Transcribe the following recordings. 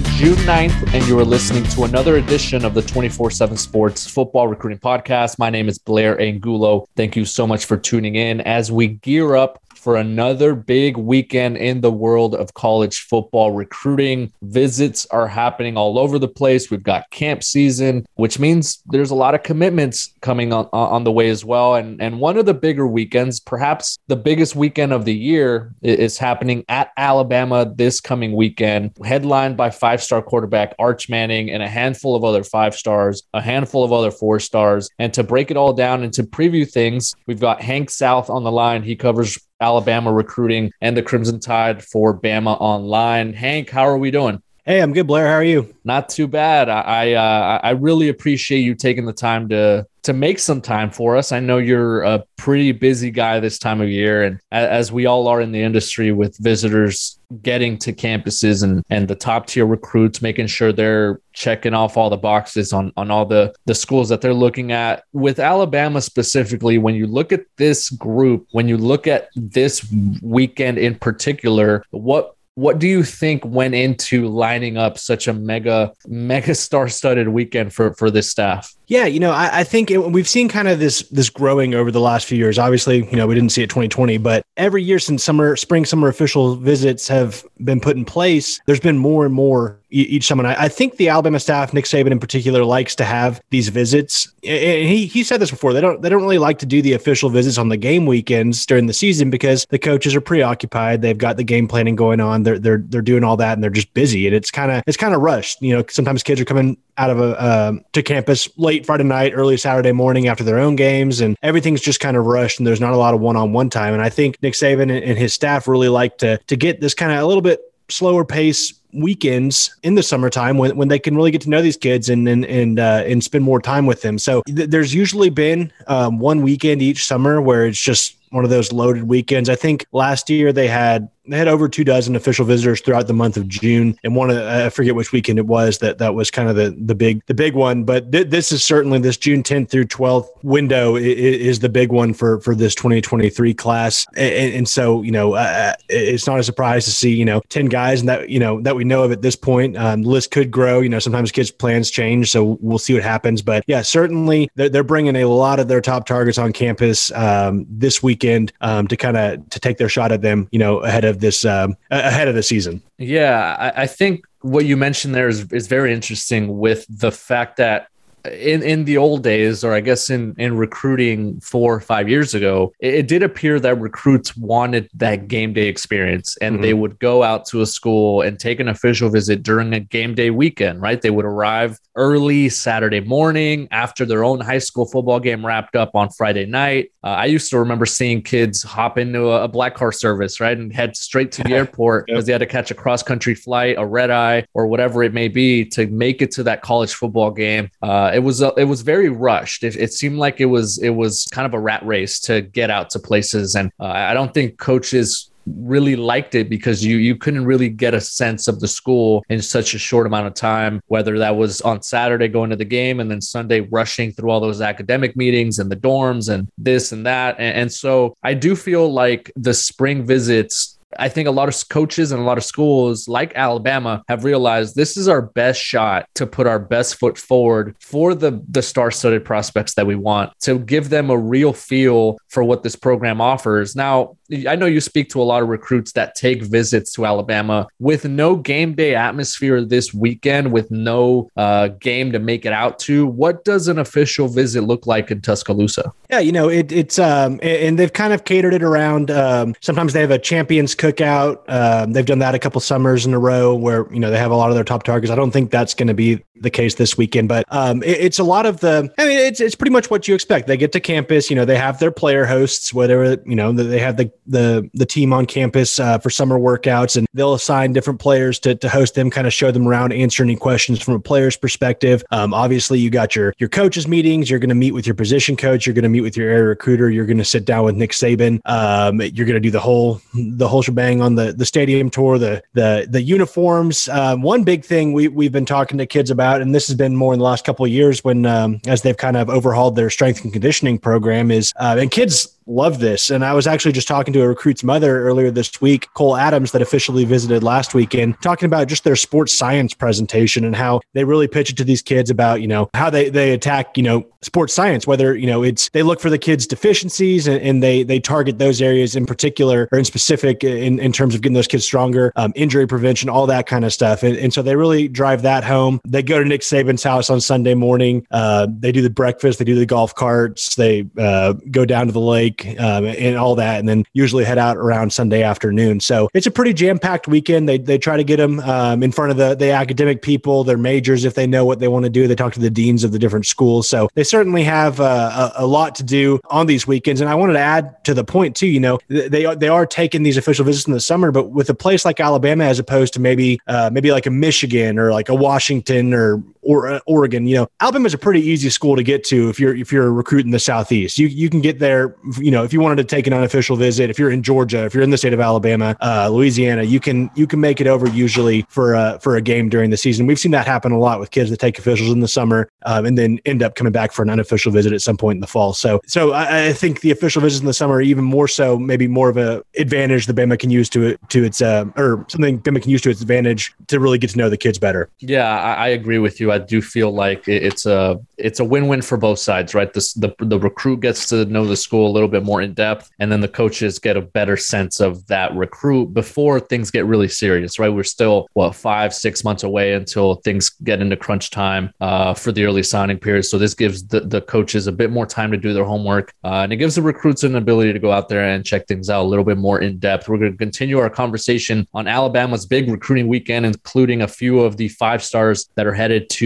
June 9th, and you are listening to another edition of the 24 7 Sports Football Recruiting Podcast. My name is Blair Angulo. Thank you so much for tuning in as we gear up for another big weekend in the world of college football recruiting. Visits are happening all over the place. We've got camp season, which means there's a lot of commitments coming on, on the way as well. And, and one of the bigger weekends, perhaps the biggest weekend of the year, is happening at Alabama this coming weekend, headlined by five star quarterback Arch Manning and a handful of other five stars, a handful of other four stars. And to break it all down and to preview things, we've got Hank South on the line. He covers Alabama recruiting and the Crimson Tide for Bama Online. Hank, how are we doing? Hey, I'm good, Blair. How are you? Not too bad. I uh, I really appreciate you taking the time to to make some time for us. I know you're a pretty busy guy this time of year, and as we all are in the industry with visitors getting to campuses and and the top tier recruits, making sure they're checking off all the boxes on on all the the schools that they're looking at. With Alabama specifically, when you look at this group, when you look at this weekend in particular, what what do you think went into lining up such a mega mega star studded weekend for for this staff yeah, you know, I, I think it, we've seen kind of this this growing over the last few years. Obviously, you know, we didn't see it 2020, but every year since summer, spring, summer official visits have been put in place, there's been more and more each summer. I, I think the Alabama staff, Nick Saban in particular, likes to have these visits. And he he said this before. They don't they don't really like to do the official visits on the game weekends during the season because the coaches are preoccupied. They've got the game planning going on. They're they're they're doing all that and they're just busy. And it's kind of it's kind of rushed. You know, sometimes kids are coming out of a uh, to campus late Friday night, early Saturday morning after their own games, and everything's just kind of rushed, and there's not a lot of one-on-one time. And I think Nick Saban and his staff really like to to get this kind of a little bit slower pace weekends in the summertime when, when they can really get to know these kids and and and, uh, and spend more time with them. So th- there's usually been um, one weekend each summer where it's just one of those loaded weekends. I think last year they had they had over two dozen official visitors throughout the month of June, and one of I forget which weekend it was that that was kind of the the big the big one. But th- this is certainly this June 10th through 12th window is, is, the big one for for this 2023 class, and, and so you know uh, it's not a surprise to see you know 10 guys and that you know that we know of at this point. Um, the list could grow. You know sometimes kids' plans change, so we'll see what happens. But yeah, certainly they're, they're bringing a lot of their top targets on campus um, this weekend um, to kind of to take their shot at them. You know ahead of this um, ahead of the season. Yeah, I, I think what you mentioned there is, is very interesting with the fact that in in the old days, or I guess in in recruiting four or five years ago, it, it did appear that recruits wanted that game day experience, and mm-hmm. they would go out to a school and take an official visit during a game day weekend. Right? They would arrive early Saturday morning after their own high school football game wrapped up on Friday night. Uh, I used to remember seeing kids hop into a, a, black car service, right, and head straight to the airport because yep. they had to catch a cross country flight, a red eye, or whatever it may be to make it to that college football game. Uh, it was uh, it was very rushed. It, it, seemed like it was it was kind of a rat race to get out to places, and uh, I don't think coaches really liked it because you you couldn't really get a sense of the school in such a short amount of time whether that was on Saturday going to the game and then Sunday rushing through all those academic meetings and the dorms and this and that and, and so I do feel like the spring visits I think a lot of coaches and a lot of schools like Alabama have realized this is our best shot to put our best foot forward for the, the star studded prospects that we want to give them a real feel for what this program offers. Now, I know you speak to a lot of recruits that take visits to Alabama with no game day atmosphere this weekend, with no uh, game to make it out to. What does an official visit look like in Tuscaloosa? Yeah, you know, it, it's um, and they've kind of catered it around. Um, sometimes they have a champions cookout. Um, they've done that a couple summers in a row where you know they have a lot of their top targets. I don't think that's going to be the case this weekend, but um, it, it's a lot of the. I mean, it's it's pretty much what you expect. They get to campus, you know, they have their player hosts, whatever you know, they have the the the team on campus uh, for summer workouts, and they'll assign different players to to host them, kind of show them around, answer any questions from a player's perspective. Um, obviously, you got your your coaches meetings. You're going to meet with your position coach. You're going to meet with your area recruiter. You're going to sit down with Nick Saban. Um, you're going to do the whole the whole shebang on the the stadium tour, the the the uniforms. Um, one big thing we we've been talking to kids about, and this has been more in the last couple of years when um, as they've kind of overhauled their strength and conditioning program, is uh, and kids love this. And I was actually just talking to a recruit's mother earlier this week, Cole Adams, that officially visited last weekend, talking about just their sports science presentation and how they really pitch it to these kids about, you know, how they, they attack, you know, sports science, whether, you know, it's they look for the kids' deficiencies and, and they they target those areas in particular or in specific in, in terms of getting those kids stronger, um, injury prevention, all that kind of stuff. And, and so they really drive that home. They go to Nick Saban's house on Sunday morning. Uh, they do the breakfast, they do the golf carts, they uh, go down to the lake week um, and all that, and then usually head out around Sunday afternoon. So it's a pretty jam packed weekend. They, they try to get them um, in front of the, the academic people, their majors, if they know what they want to do. They talk to the deans of the different schools. So they certainly have uh, a, a, lot to do on these weekends. And I wanted to add to the point too, you know, they are, they are taking these official visits in the summer, but with a place like Alabama, as opposed to maybe, uh, maybe like a Michigan or like a Washington or or uh, Oregon. You know, Alabama is a pretty easy school to get to if you're if you're a recruit in the southeast. You you can get there. You know, if you wanted to take an unofficial visit, if you're in Georgia, if you're in the state of Alabama, uh, Louisiana, you can you can make it over usually for a for a game during the season. We've seen that happen a lot with kids that take officials in the summer um, and then end up coming back for an unofficial visit at some point in the fall. So so I, I think the official visits in the summer are even more so maybe more of a advantage that Bama can use to it to its uh, or something Bama can use to its advantage to really get to know the kids better. Yeah, I, I agree with you. I do feel like it's a it's a win-win for both sides, right? The the recruit gets to know the school a little bit more in depth, and then the coaches get a better sense of that recruit before things get really serious, right? We're still what five six months away until things get into crunch time uh, for the early signing period. So this gives the, the coaches a bit more time to do their homework, uh, and it gives the recruits an ability to go out there and check things out a little bit more in depth. We're going to continue our conversation on Alabama's big recruiting weekend, including a few of the five stars that are headed to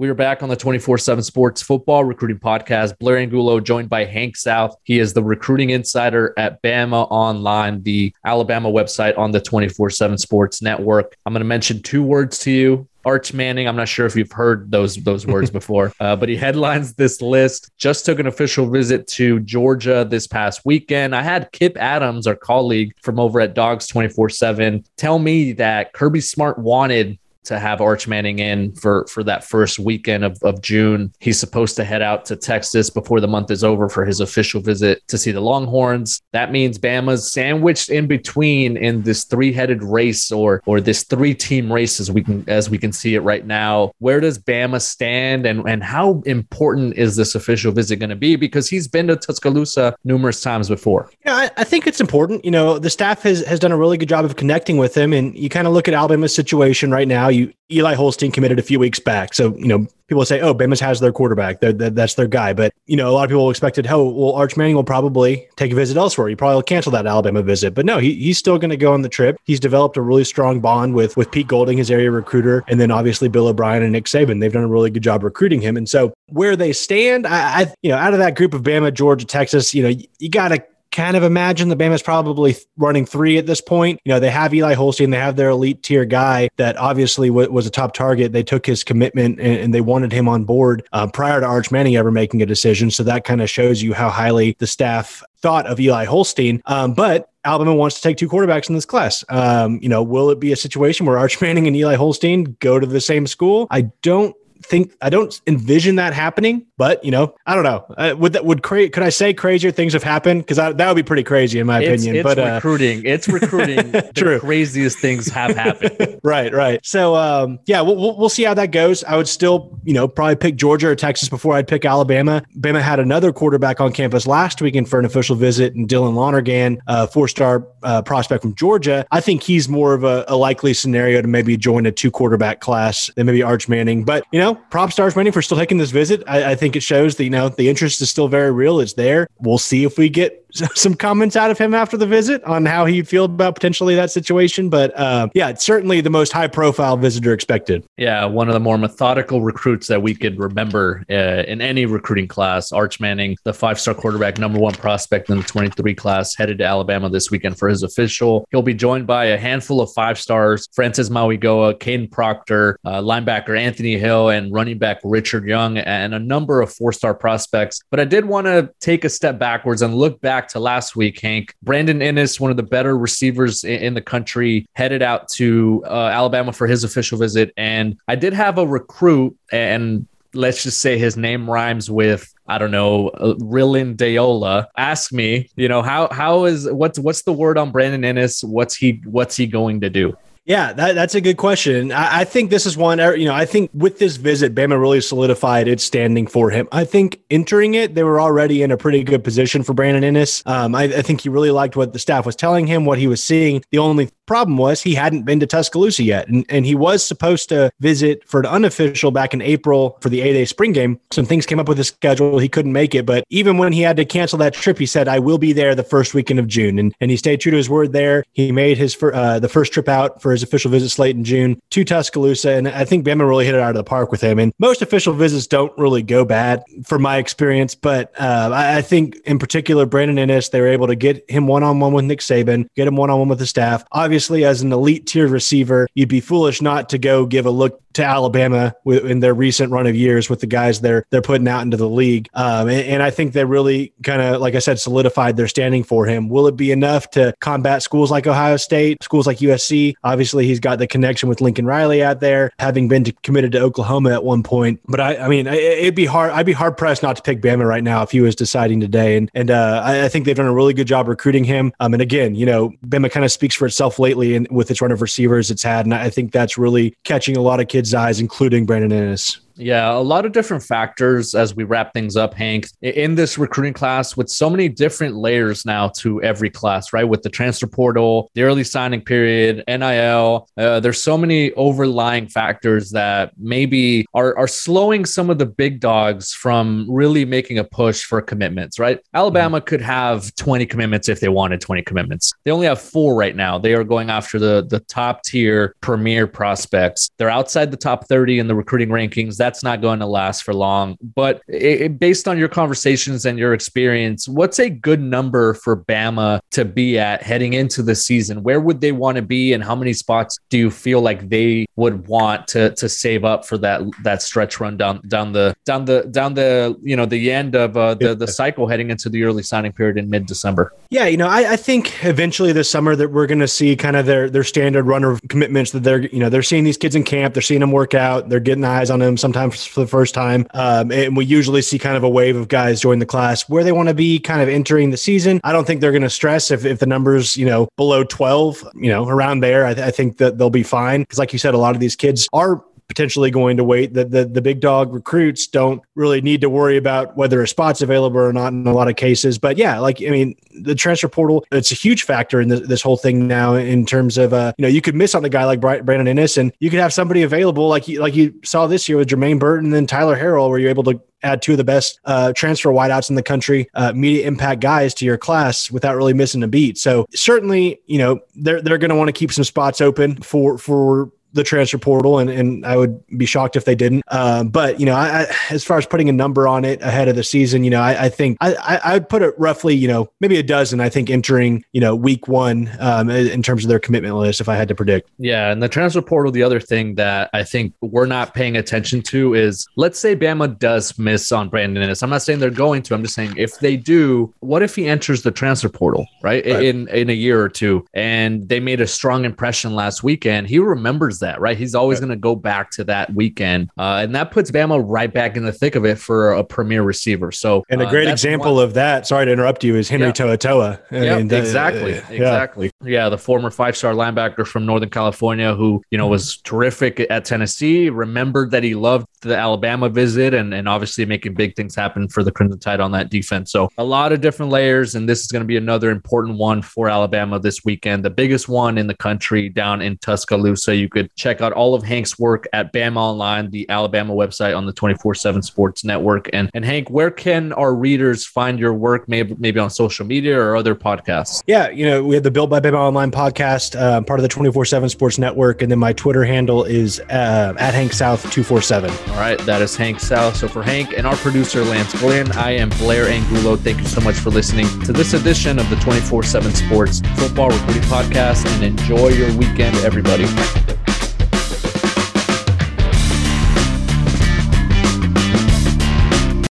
We are back on the 24 7 Sports Football Recruiting Podcast. Blair Angulo joined by Hank South. He is the recruiting insider at Bama Online, the Alabama website on the 24 7 Sports Network. I'm going to mention two words to you. Arch Manning. I'm not sure if you've heard those those words before, uh, but he headlines this list. Just took an official visit to Georgia this past weekend. I had Kipp Adams, our colleague from over at Dawgs 24 7, tell me that Kirby Smart wanted to have Arch Manning in for for that first weekend of, of June. He's supposed to head out to Texas before the month is over for his official visit to see the Longhorns. That means Bama's sandwiched in between in this three-headed race or or this three-team race as we can as we can see it right now. Where does Bama stand and and how important is this official visit going to be? Because he's been to Tuscaloosa numerous times before. Yeah, I, I think it's important. You know, the staff has has done a really good job of connecting with him, and you kind of look at Alabama's situation right now Eli Holstein committed a few weeks back, so you know people say, "Oh, Bama's has their quarterback. They're, they're, that's their guy." But you know, a lot of people expected, "Oh, well, Arch Manning will probably take a visit elsewhere. He probably will cancel that Alabama visit." But no, he, he's still going to go on the trip. He's developed a really strong bond with with Pete Golding, his area recruiter, and then obviously Bill O'Brien and Nick Saban. They've done a really good job recruiting him. And so where they stand, I, I you know, out of that group of Bama, Georgia, Texas, you know, you, you got to kind of imagine the Bama's probably running three at this point. You know, they have Eli Holstein, they have their elite tier guy that obviously w- was a top target. They took his commitment and, and they wanted him on board uh, prior to Arch Manning ever making a decision. So that kind of shows you how highly the staff thought of Eli Holstein. Um, but Alabama wants to take two quarterbacks in this class. Um, you know, will it be a situation where Arch Manning and Eli Holstein go to the same school? I don't think I don't envision that happening, but you know, I don't know. Uh, would that would create? Could I say crazier things have happened? Because that would be pretty crazy in my it's, opinion. It's but uh, recruiting. It's recruiting. true. The craziest things have happened. right, right. So um, yeah, we'll, we'll see how that goes. I would still, you know, probably pick Georgia or Texas before I'd pick Alabama. Bama had another quarterback on campus last weekend for an official visit, and Dylan Lonergan, uh, four-star uh, prospect from Georgia. I think he's more of a, a likely scenario to maybe join a two quarterback class than maybe Arch Manning. But you know, props to Arch Manning for still taking this visit. I, I, think it shows that you know the interest is still very real. It's there. We'll see if we get some comments out of him after the visit on how he feel about potentially that situation. But uh, yeah, it's certainly the most high profile visitor expected. Yeah, one of the more methodical recruits that we could remember uh, in any recruiting class. Arch Manning, the five star quarterback, number one prospect in the 23 class, headed to Alabama this weekend for his official. He'll be joined by a handful of five stars Francis Mauigoa, Kadyn Proctor, uh, linebacker Anthony Hill, and running back Richard Young, and a number of four star prospects. But I did want to take a step backwards and look back to last week, Hank. Brandon Inniss, one of the better receivers in the country, headed out to uh, Alabama for his official visit. And I did have a recruit, and let's just say his name rhymes with I don't know, uh, Rilin Deola. Ask me, you know, how how is what's what's the word on Brandon Inniss? What's he what's he going to do? Yeah, that, that's a good question. I, I, think this is one, you know, I think with this visit, Bama really solidified its standing for him. I think entering it, they were already in a pretty good position for Brandon Inniss. Um, I, I, think he really liked what the staff was telling him, what he was seeing. The only problem was he hadn't been to Tuscaloosa yet. And, and he was supposed to visit for an unofficial back in April for the A Day spring game. Some things came up with his schedule. He couldn't make it. But even when he had to cancel that trip, he said, I will be there the first weekend of June. And, and he stayed true to his word there. He made his fir- uh, the first trip out for his official visit slate in June to Tuscaloosa. And I think Bama really hit it out of the park with him. And most official visits don't really go bad from my experience. But uh, I, I, think in particular, Brandon Inniss, they were able to get him one on one with Nick Saban, get him one on one with the staff. Obviously, as an elite tier receiver, you'd be foolish not to go give a look to Alabama in their recent run of years with the guys they're they're putting out into the league. Um, and, and, I think they really kind of, like I said, solidified their standing for him. Will it be enough to combat schools like Ohio State, schools like USC? Obviously, he's got the connection with Lincoln Riley out there, having been to, committed to Oklahoma at one point. But I, I mean, it'd be hard. I'd be hard pressed not to pick Bama right now if he was deciding today. And and uh, I, I, think they've done a really good job recruiting him. Um, and again, you know, Bama kind of speaks for itself lately and with its run of receivers it's had, and I think that's really catching a lot of kids' eyes, including Brandon Inniss. Yeah, a lot of different factors as we wrap things up, Hank. In this recruiting class, with so many different layers now to every class, right? With the transfer portal, the early signing period, NIL, uh, there's so many overlying factors that maybe are, are slowing some of the big dogs from really making a push for commitments, right? Alabama mm-hmm. could have 20 commitments if they wanted 20 commitments. They only have four right now. They are going after the, the top tier premier prospects. They're outside the top 30 in the recruiting rankings. That that's not going to last for long. But it, based on your conversations and your experience, what's a good number for Bama to be at heading into the season? Where would they want to be, and how many spots do you feel like they would want to to save up for that that stretch run down down the down the down the you know the end of uh, the the cycle heading into the early signing period in mid December? Yeah, you know, I, I think eventually this summer that we're going to see kind of their their standard runner commitments that they're you know they're seeing these kids in camp, they're seeing them work out, they're getting eyes on them. Sometimes for the first time. Um, and we usually see kind of a wave of guys join the class where they want to be kind of entering the season. I don't think they're going to stress if, if the numbers, you know, below 12, you know, around there. I, th- I think that they'll be fine. Because, like you said, a lot of these kids are potentially going to wait. That the the big dog recruits don't really need to worry about whether a spot's available or not in a lot of cases. But yeah, like I mean, the transfer portal it's a huge factor in this, this whole thing now in terms of uh, you know you could miss on a guy like Brandon Inniss and you could have somebody available like you, like you saw this year with Jermaine Burton and then Tyler Harrell, where you're able to add two of the best uh, transfer wideouts in the country, uh, immediate impact guys to your class without really missing a beat. So certainly, you know, they're they're going to want to keep some spots open for for the transfer portal, and, and I would be shocked if they didn't. Uh, but you know, I, I, as far as putting a number on it ahead of the season, you know, I, I think I, I would put it roughly, you know, maybe a dozen. I think entering, you know, week one um, in terms of their commitment list, if I had to predict. Yeah, and the transfer portal. The other thing that I think we're not paying attention to is, let's say Bama does miss on Brandon Inniss. I'm not saying they're going to. I'm just saying if they do, what if he enters the transfer portal right, right. in in a year or two, and they made a strong impression last weekend? He remembers that, right? He's always right. going to go back to that weekend, uh, and that puts Bama right back in the thick of it for a premier receiver. So, and a uh, great example one. of that. Sorry to interrupt you. Is Henry yeah. To'oTo'o? Yeah, exactly, uh, exactly. Yeah. yeah, the former five-star linebacker from Northern California, who you know mm-hmm. was terrific at Tennessee. Remembered that he loved the Alabama visit, and and obviously making big things happen for the Crimson Tide on that defense. So a lot of different layers, and this is going to be another important one for Alabama this weekend. The biggest one in the country down in Tuscaloosa. You could check out all of Hank's work at Bama Online, the Alabama website on the 24/7 Sports Network. And and Hank, where can our readers find your work? Maybe maybe on social media or other podcasts. Yeah, you know we have the Built by Bama Online podcast, uh, part of the 24/7 Sports Network, and then my Twitter handle is uh, at Hank South 247. All right, that is Hank South. So for Hank and our producer Lance Glenn, I am Blair Angulo. Thank you so much for listening to this edition of the 24/7 Sports Football Recruiting Podcast, and enjoy your weekend, everybody.